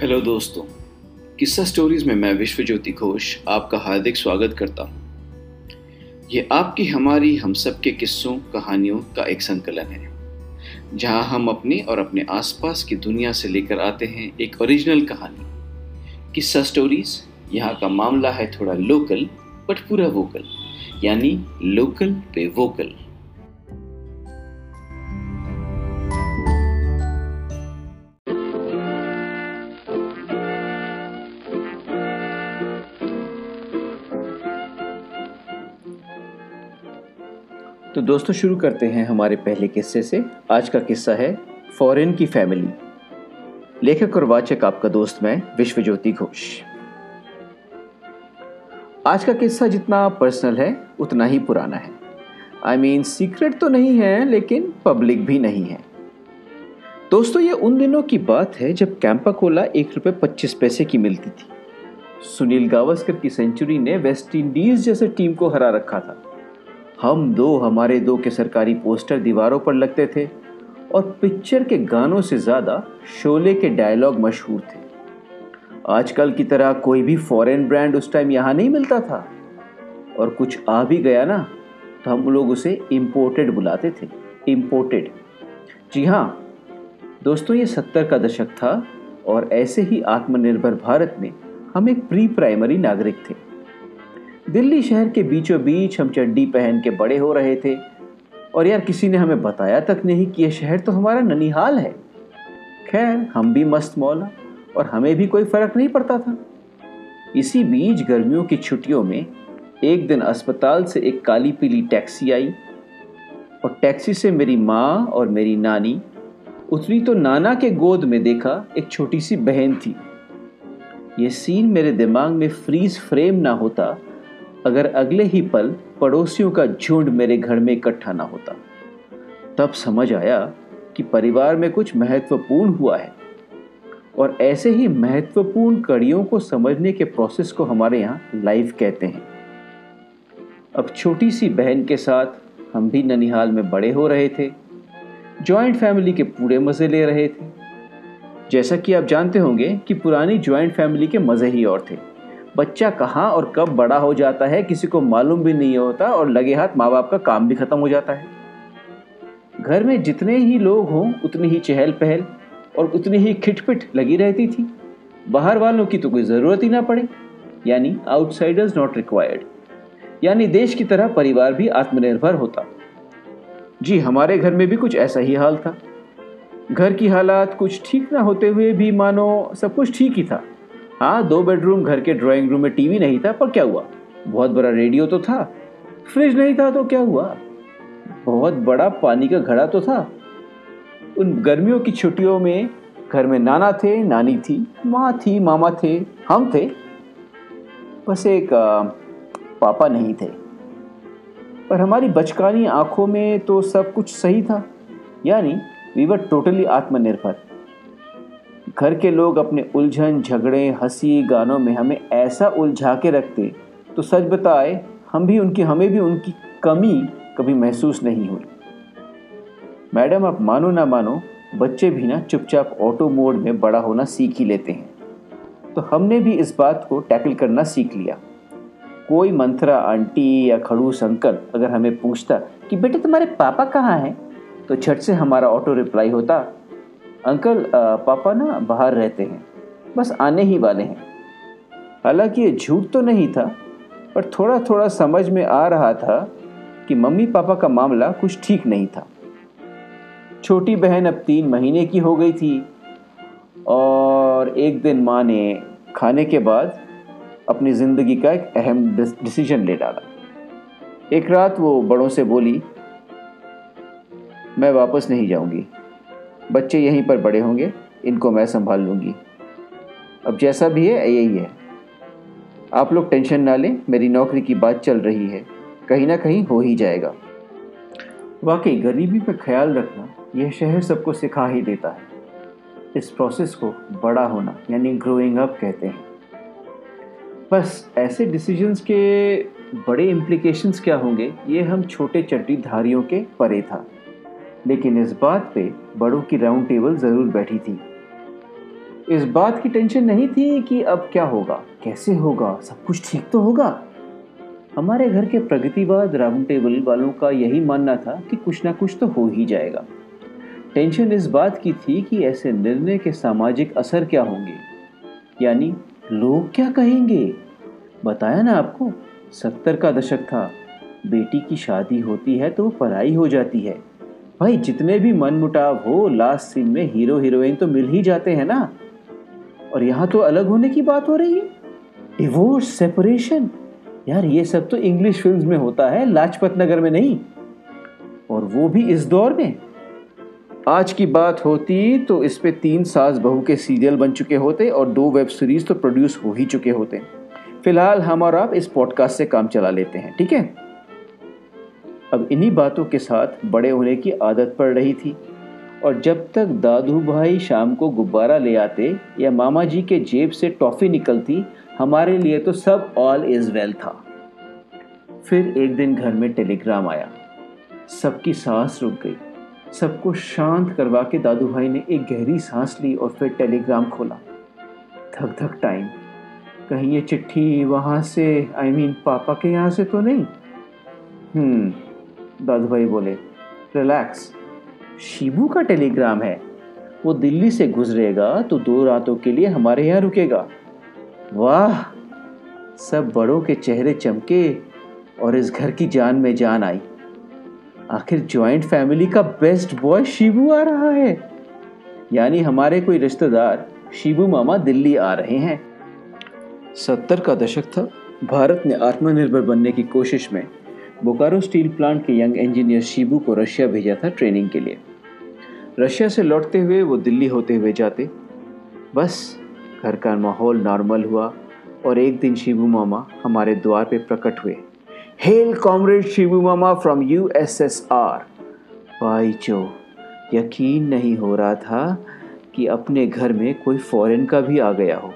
Hello दोस्तों। किस्सा stories में मैं विश्व ज्योति घोष आपका हार्दिक स्वागत करता हूँ। ये आपकी, हमारी, हम सब के किस्सों, कहानियों का एक संकलन है, जहाँ हम अपने और अपने आसपास की दुनिया से लेकर आते हैं एक ओरिजिनल कहानी। किस्सा स्टोरीज यहाँ का मामला है थोड़ा लोकल बट पूरा वोकल यानी लोकल पे वोकल तो दोस्तों, शुरू करते हैं हमारे पहले किस्से से। आज का किस्सा है फॉरेन की फैमिली। लेखक और वाचक आपका दोस्त मैं, विश्वज्योति घोष। आज का किस्सा जितना पर्सनल है, उतना ही पुराना है। आई मीन सीक्रेट तो नहीं है, लेकिन पब्लिक भी नहीं है। दोस्तों, ये उन दिनों की बात है जब कैंपा कोला एक रुपये पच्चीस पैसे की मिलती थी। सुनील गावस्कर की सेंचुरी ने वेस्ट इंडीज जैसे टीम को हरा रखा था। हम दो हमारे दो के सरकारी पोस्टर दीवारों पर लगते थे और पिक्चर के गानों से ज़्यादा शोले के डायलॉग मशहूर थे। आजकल की तरह कोई भी फॉरेन ब्रांड उस टाइम यहाँ नहीं मिलता था। और कुछ आ भी गया ना तो हम लोग उसे इम्पोर्टेड बुलाते थे। इम्पोर्टेड जी हाँ दोस्तों ये सत्तर का दशक था और ऐसे ही आत्मनिर्भर भारत में हम एक प्री प्राइमरी नागरिक थे। दिल्ली शहर के बीचों बीच हम चड्डी पहन के बड़े हो रहे थे। और यार, किसी ने हमें बताया तक नहीं कि यह शहर तो हमारा ननिहाल है। खैर, हम भी मस्त मौला, और हमें भी कोई फ़र्क नहीं पड़ता था। इसी बीच गर्मियों की छुट्टियों में एक दिन अस्पताल से एक काली पीली टैक्सी आई। और टैक्सी से मेरी माँ और मेरी नानी उतरी तो नाना के गोद में देखा एक छोटी सी बहन थी। ये सीन मेरे दिमाग में फ्रीज फ्रेम ना होता अगर अगले ही पल पड़ोसियों का झुंड मेरे घर में इकट्ठा ना होता, तब समझ आया कि परिवार में कुछ महत्वपूर्ण हुआ है। और ऐसे ही महत्वपूर्ण कड़ियों को समझने के प्रोसेस को हमारे यहाँ लाइफ कहते हैं। अब छोटी सी बहन के साथ हम भी ननिहाल में बड़े हो रहे थे जॉइंट फैमिली के पूरे मज़े ले रहे थे। जैसा कि आप जानते होंगे कि पुरानी जॉइंट फैमिली के मज़े ही और थे। बच्चा कहाँ और कब बड़ा हो जाता है, किसी को मालूम भी नहीं होता और लगे हाथ माँ बाप का काम भी खत्म हो जाता है। घर में जितने ही लोग हों, उतनी ही चहल पहल और उतनी ही खिटपिट लगी रहती थी। बाहर वालों की तो कोई ज़रूरत ही ना पड़े, यानी आउटसाइडर्स नॉट रिक्वायर्ड यानी देश की तरह परिवार भी आत्मनिर्भर होता। जी, हमारे घर में भी कुछ ऐसा ही हाल था। घर की हालात कुछ ठीक ना होते हुए भी मानो सब कुछ ठीक ही था। हाँ दो बेडरूम घर के ड्राइंग रूम में टीवी नहीं था, पर क्या हुआ? बहुत बड़ा रेडियो तो था। फ्रिज नहीं था तो क्या हुआ? बहुत बड़ा पानी का घड़ा तो था। उन गर्मियों की छुट्टियों में घर में नाना थे, नानी थी, माँ थी, मामा थे, हम थे। बस एक पापा नहीं थे। पर हमारी बचकानी आँखों में तो सब कुछ सही था। यानी वी वर टोटली आत्मनिर्भर। घर के लोग अपने उलझन, झगड़े, हँसी गानों में हमें ऐसा उलझा के रखते तो सच बताए, हम भी उनकी, हमें भी उनकी कमी कभी महसूस नहीं हुई मैडम, आप मानो ना मानो, बच्चे भी ना चुपचाप ऑटो मोड में बड़ा होना सीख ही लेते हैं। तो हमने भी इस बात को टैकल करना सीख लिया। कोई मंथरा, आंटी या खड़ूस अंकल अगर हमें पूछता कि, बेटे, तुम्हारे पापा कहाँ हैं? तो झट से हमारा ऑटो रिप्लाई होता अंकल पापा ना बाहर रहते हैं। बस आने ही वाले हैं। हालाँकि ये झूठ तो नहीं था, पर थोड़ा थोड़ा समझ में आ रहा था कि मम्मी पापा का मामला कुछ ठीक नहीं था। छोटी बहन अब तीन महीने की हो गई थी और एक दिन माँ ने खाने के बाद अपनी ज़िंदगी का एक अहम डिसीज़न ले डाला। एक रात वो बड़ों से बोली, मैं वापस नहीं जाऊँगी। बच्चे यहीं पर बड़े होंगे, इनको मैं संभाल लूँगी। अब जैसा भी है, यही है। आप लोग टेंशन ना लें, मेरी नौकरी की बात चल रही है। कहीं ना कहीं हो ही जाएगा। वाकई, गरीबी पर ख्याल रखना, यह शहर सबको सिखा ही देता है। इस प्रोसेस को बड़ा होना, यानी ग्रोइंग अप कहते हैं। बस, ऐसे डिसीजंस के बड़े इम्प्लीकेशंस क्या होंगे, ये हम छोटे चट्टी धारियों के परे था। लेकिन इस बात पे बड़ों की राउंड टेबल ज़रूर बैठी थी। इस बात की टेंशन नहीं थी कि अब क्या होगा, कैसे होगा, सब कुछ ठीक तो होगा। हमारे घर के प्रगतिवाद राउंड टेबल वालों का यही मानना था कि कुछ ना कुछ तो हो ही जाएगा। टेंशन इस बात की थी कि ऐसे निर्णय के सामाजिक असर क्या होंगे? यानी लोग क्या कहेंगे? बताया ना आपको? सत्तर का दशक था। बेटी की शादी होती है तो पढ़ाई हो जाती है। भाई, जितने भी मन मुटाव हो लास्ट सीन में हीरो हीरोइन तो मिल ही जाते हैं ना। और यहाँ तो अलग होने की बात हो रही है। डिवोर्स सेपरेशन यार, ये सब तो इंग्लिश फिल्म्स में होता है, लाजपत नगर में नहीं। और वो भी इस दौर में। आज की बात होती तो इस पे तीन सास बहू के सीरियल बन चुके होते और दो वेब सीरीज़ तो प्रोड्यूस हो ही चुके होते। फ़िलहाल हम और आप इस पॉडकास्ट से काम चला लेते हैं, ठीक है? अब इन्हीं बातों के साथ बड़े होने की आदत पड़ रही थी। और जब तक दादू भाई शाम को गुब्बारा ले आते या मामा जी के जेब से टॉफ़ी निकलती हमारे लिए तो सब ऑल इज़ वेल था। फिर एक दिन घर में टेलीग्राम आया। सबकी सांस रुक गई। सबको शांत करवा के दादू भाई ने एक गहरी सांस ली और फिर टेलीग्राम खोला। धक धक टाइम। कहीं ये चिट्ठी वहाँ से आई I मीन mean, पापा के यहाँ से तो नहीं? हम्म। दादू भाई बोले, रिलैक्स, शिबू का टेलीग्राम है। वो दिल्ली से गुजरेगा तो दो रातों के लिए हमारे यहाँ रुकेगा। वाह, सब बड़ों के चेहरे चमके और इस घर की जान में जान आई। आखिर ज्वाइंट फैमिली का बेस्ट बॉय शिबू आ रहा है। यानी हमारे कोई रिश्तेदार शिबू मामा दिल्ली आ रहे हैं। सत्तर का दशक था। भारत ने आत्मनिर्भर बनने की कोशिश में बोकारो स्टील प्लांट के यंग इंजीनियर शिबू को रशिया भेजा था ट्रेनिंग के लिए। रशिया से लौटते हुए वो दिल्ली होते हुए जाते। बस, घर का माहौल नॉर्मल हुआ और एक दिन शिबू मामा हमारे द्वार पे प्रकट हुए। Hello, comrade Shibu mama from U S S R. भाई जो यकीन नहीं हो रहा था कि अपने घर में कोई फॉरेन का भी आ गया हो।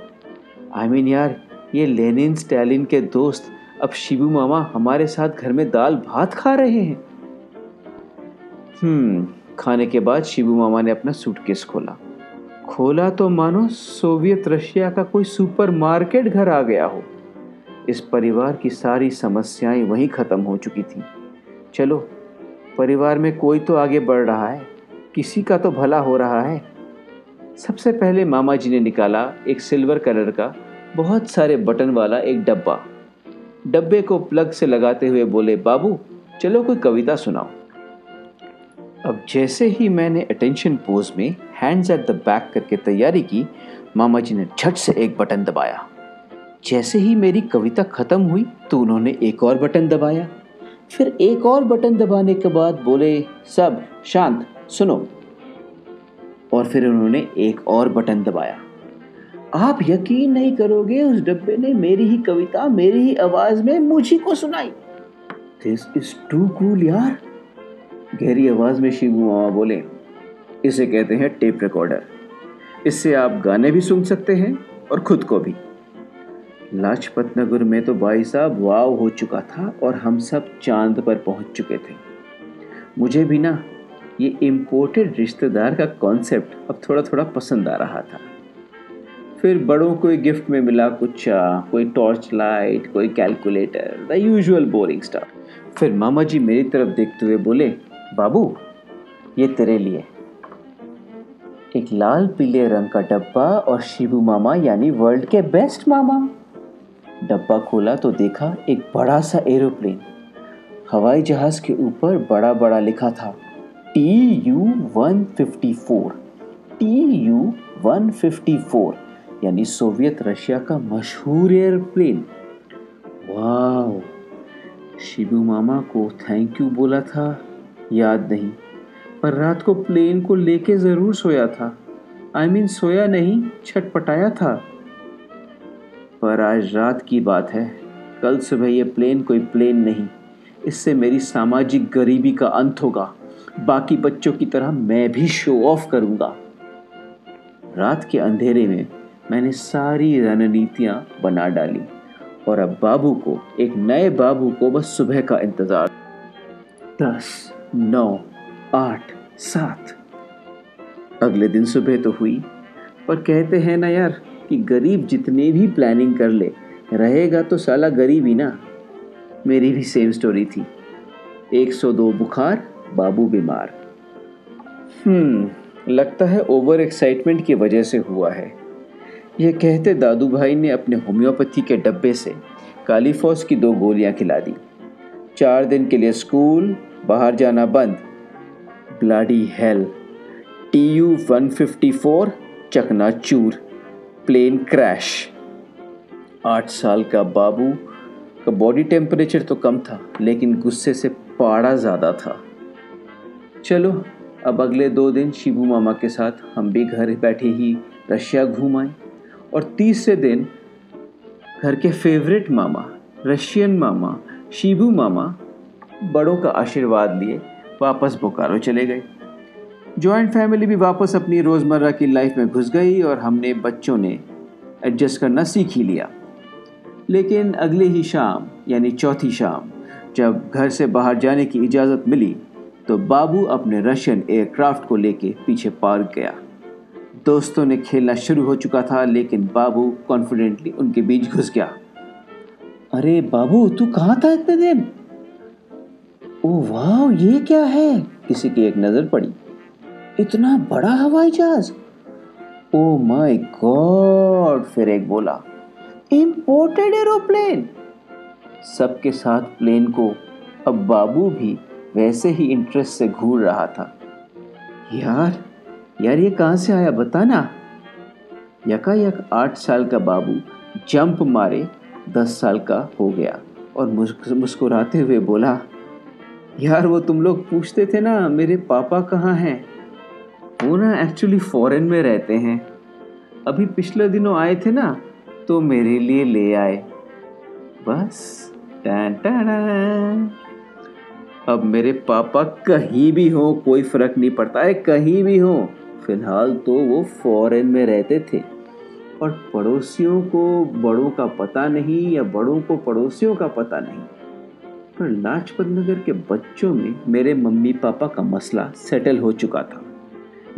आई I मीन mean यार, ये लेनिन स्टैलिन के दोस्त अब शिबू मामा हमारे साथ घर में दाल भात खा रहे हैं। हम्म खाने के बाद शिबू मामा ने अपना सूटकेस खोला। खोला तो मानो सोवियत रशिया का कोई सुपरमार्केट घर आ गया हो। इस परिवार की सारी समस्याएँ वहीं ख़त्म हो चुकी थी। चलो, परिवार में कोई तो आगे बढ़ रहा है, किसी का तो भला हो रहा है। सबसे पहले मामा जी ने निकाला एक सिल्वर कलर का बहुत सारे बटन वाला एक डब्बा। डब्बे को प्लग से लगाते हुए बोले, बाबू, चलो कोई कविता सुनाओ. अब जैसे ही मैंने अटेंशन पोज में हैंड्स एट द बैक करके तैयारी की, मामा जी ने झट से एक बटन दबाया। जैसे ही मेरी कविता खत्म हुई तो उन्होंने एक और बटन दबाया। फिर एक और बटन दबाने के बाद बोले, सब शांत, सुनो। और फिर उन्होंने एक और बटन दबाया। आप यकीन नहीं करोगे, उस डब्बे ने मेरी ही कविता, मेरी ही आवाज़ में मुझी को सुनाई। दिस इज़ टू कूल यार। गहरी आवाज़ में शिवू मामा बोले, इसे कहते हैं टेप रिकॉर्डर इससे आप गाने भी सुन सकते हैं और खुद को भी। लाजपत नगर में तो भाई साहब वाव हो चुका था और हम सब चाँद पर पहुँच चुके थे। मुझे भी ना, ये इम्पोर्टेड रिश्तेदार का कॉन्सेप्ट अब थोड़ा थोड़ा पसंद आ रहा था। फिर बड़ों को गिफ्ट में मिला कुछ कोई टॉर्च लाइट कोई calculator the usual boring stuff फिर मामा जी मेरी तरफ़ देखते हुए बोले, बाबू, ये तेरे लिए। एक लाल पीले रंग का डब्बा और शिबू मामा यानी वर्ल्ड के बेस्ट मामा। डब्बा खोला तो देखा एक बड़ा सा एरोप्लेन हवाई जहाज़ के ऊपर बड़ा बड़ा लिखा था, T U one fifty four, T U one fifty four. यानी सोवियत रशिया का मशहूर एयरप्लेन। वाह शिबू मामा को थैंक यू बोला था याद नहीं पर रात को प्लेन को लेके ज़रूर सोया था। आई I मीन mean, सोया नहीं छटपटाया था। पर आज रात की बात है कल सुबह ये प्लेन कोई प्लेन नहीं इससे मेरी सामाजिक गरीबी का अंत होगा बाकी बच्चों की तरह मैं भी शो ऑफ़ करूँगा। रात के अंधेरे में मैंने सारी रणनीतियाँ बना डाली और अब बाबू को, एक नए बाबू को बस सुबह का इंतज़ार। दस, नौ, आठ, सात। अगले दिन सुबह तो हुई, पर कहते हैं ना यार कि गरीब जितने भी प्लानिंग कर ले, रहेगा तो साला गरीब ही ना। मेरी भी सेम स्टोरी थी। 102 बुखार, बाबू बीमार। हम्म लगता है ओवर एक्साइटमेंट की वजह से हुआ है। यह कहते दादू भाई ने अपने होम्योपैथी के डब्बे से कालीफॉस की दो गोलियाँ खिला दी। चार दिन के लिए स्कूल, बाहर जाना बंद। Bloody hell. T U one fifty four चकना चूर प्लेन क्रैश। आठ साल का बाबू का बॉडी टेम्परेचर तो कम था, लेकिन गुस्से से पाड़ा ज़्यादा था। चलो, अब अगले दो दिन शिबू मामा के साथ हम भी घर बैठे ही रशिया घूम आए। और तीसरे दिन घर के फेवरेट मामा रशियन मामा शिबू मामा बड़ों का आशीर्वाद लिए वापस बोकारो चले गए। जॉइंट फैमिली भी वापस अपनी रोज़मर्रा की लाइफ में घुस गई और हमने बच्चों ने एडजस्ट करना सीख ही लिया। लेकिन अगले ही शाम, यानी चौथी शाम, जब घर से बाहर जाने की इजाज़त मिली तो बाबू अपने रशियन एयरक्राफ्ट को लेके पीछे पार्क गया। दोस्तों ने खेलना शुरू हो चुका था, लेकिन बाबू कॉन्फिडेंटली उनके बीच घुस गया। अरे बाबू, तू कहाँ था इतने दिन? ओ वाह, ये क्या है? किसी की एक नज़र पड़ी। इतना बड़ा हवाई जहाज़? ओ माय गॉड, फिर एक बोला इम्पोर्टेड एरोप्लेन सबके साथ प्लेन को, अब बाबू भी वैसे ही इंटरेस्ट से घूर रहा था। यार यार ये कहाँ से आया बताना? यकायक आठ साल का बाबू जंप मारे दस साल का हो गया और मुस्कुराते हुए बोला, यार वो तुम लोग पूछते थे ना, मेरे पापा कहाँ हैं? वो ना एक्चुअली फॉरेन में रहते हैं। अभी पिछले दिनों आए थे ना तो मेरे लिए ले आए। बस टैन टैन अब मेरे पापा कहीं भी हो, कोई फ़र्क नहीं पड़ता। है कहीं भी हो फ़िलहाल तो वो फॉरेन में रहते थे। और पड़ोसियों को बड़ों का पता नहीं या बड़ों को पड़ोसियों का पता नहीं। पर लाजपत नगर के बच्चों में मेरे मम्मी पापा का मसला सेटल हो चुका था।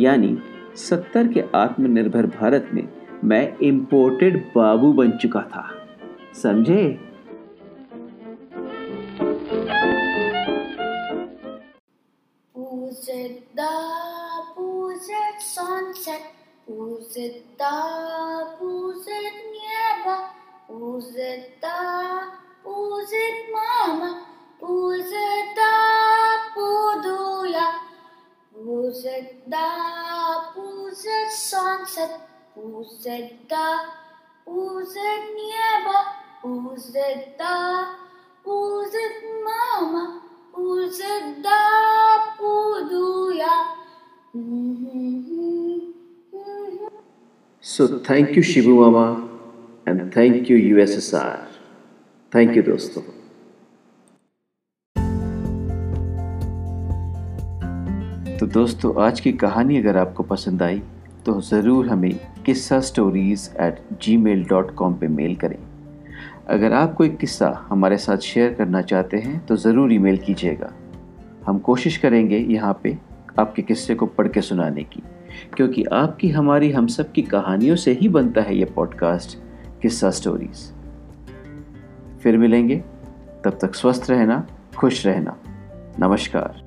यानी सत्तर के आत्मनिर्भर भारत में मैं इम्पोर्टेड बाबू बन चुका था। समझे? Who's it the sunset? Who's it the who's it neighbor? Who's mama? Who's it puduya? Who's it the sunset? Who's it the who's it neighbor? Who's So thank you Shivu Mama, and thank you USSR. Thank you दोस्तों तो दोस्तों, आज की कहानी अगर आपको पसंद आई तो ज़रूर हमें Kissa stories at G mail dot com पर मेल करें। अगर आप कोई किस्सा हमारे साथ शेयर करना चाहते हैं तो ज़रूर ईमेल कीजिएगा। हम कोशिश करेंगे यहाँ पे आपके किस्से को पढ़ के सुनाने की। क्योंकि आपकी, हमारी, हम सब की कहानियों से ही बनता है यह पॉडकास्ट किस्सा स्टोरीज़ फिर मिलेंगे। तब तक स्वस्थ रहना, खुश रहना। नमस्कार।